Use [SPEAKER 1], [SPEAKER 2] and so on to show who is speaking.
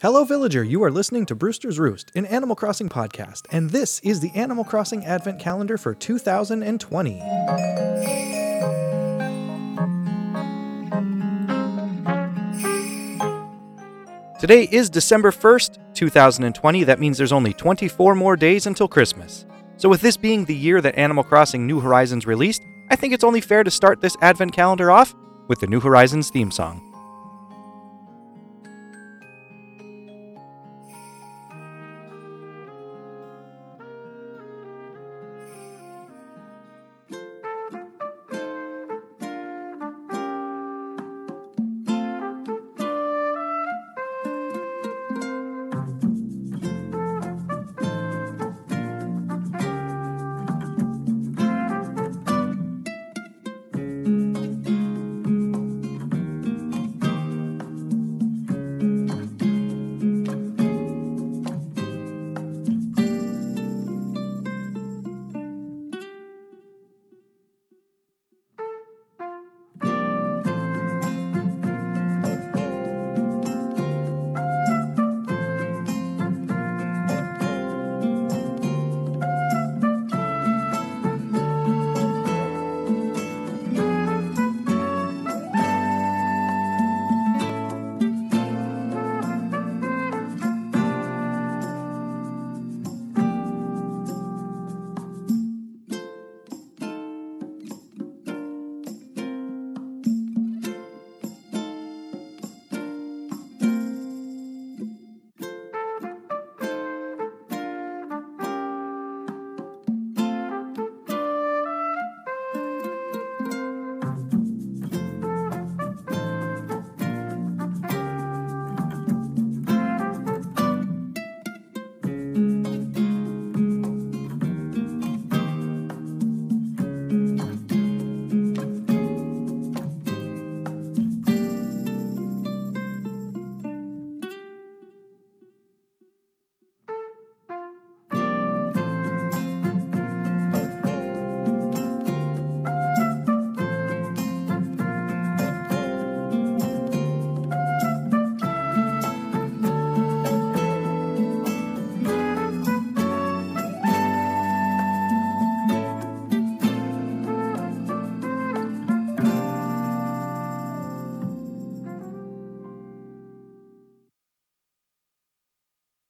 [SPEAKER 1] Hello, villager. You are listening to Brewster's Roost, an Animal Crossing podcast, and this is the Animal Crossing Advent Calendar for 2020. Today is December 1st, 2020. That means there's only 24 more days until Christmas. So, with this being the year that Animal Crossing New Horizons released, I think it's only fair to start this Advent calendar off with the New Horizons theme song.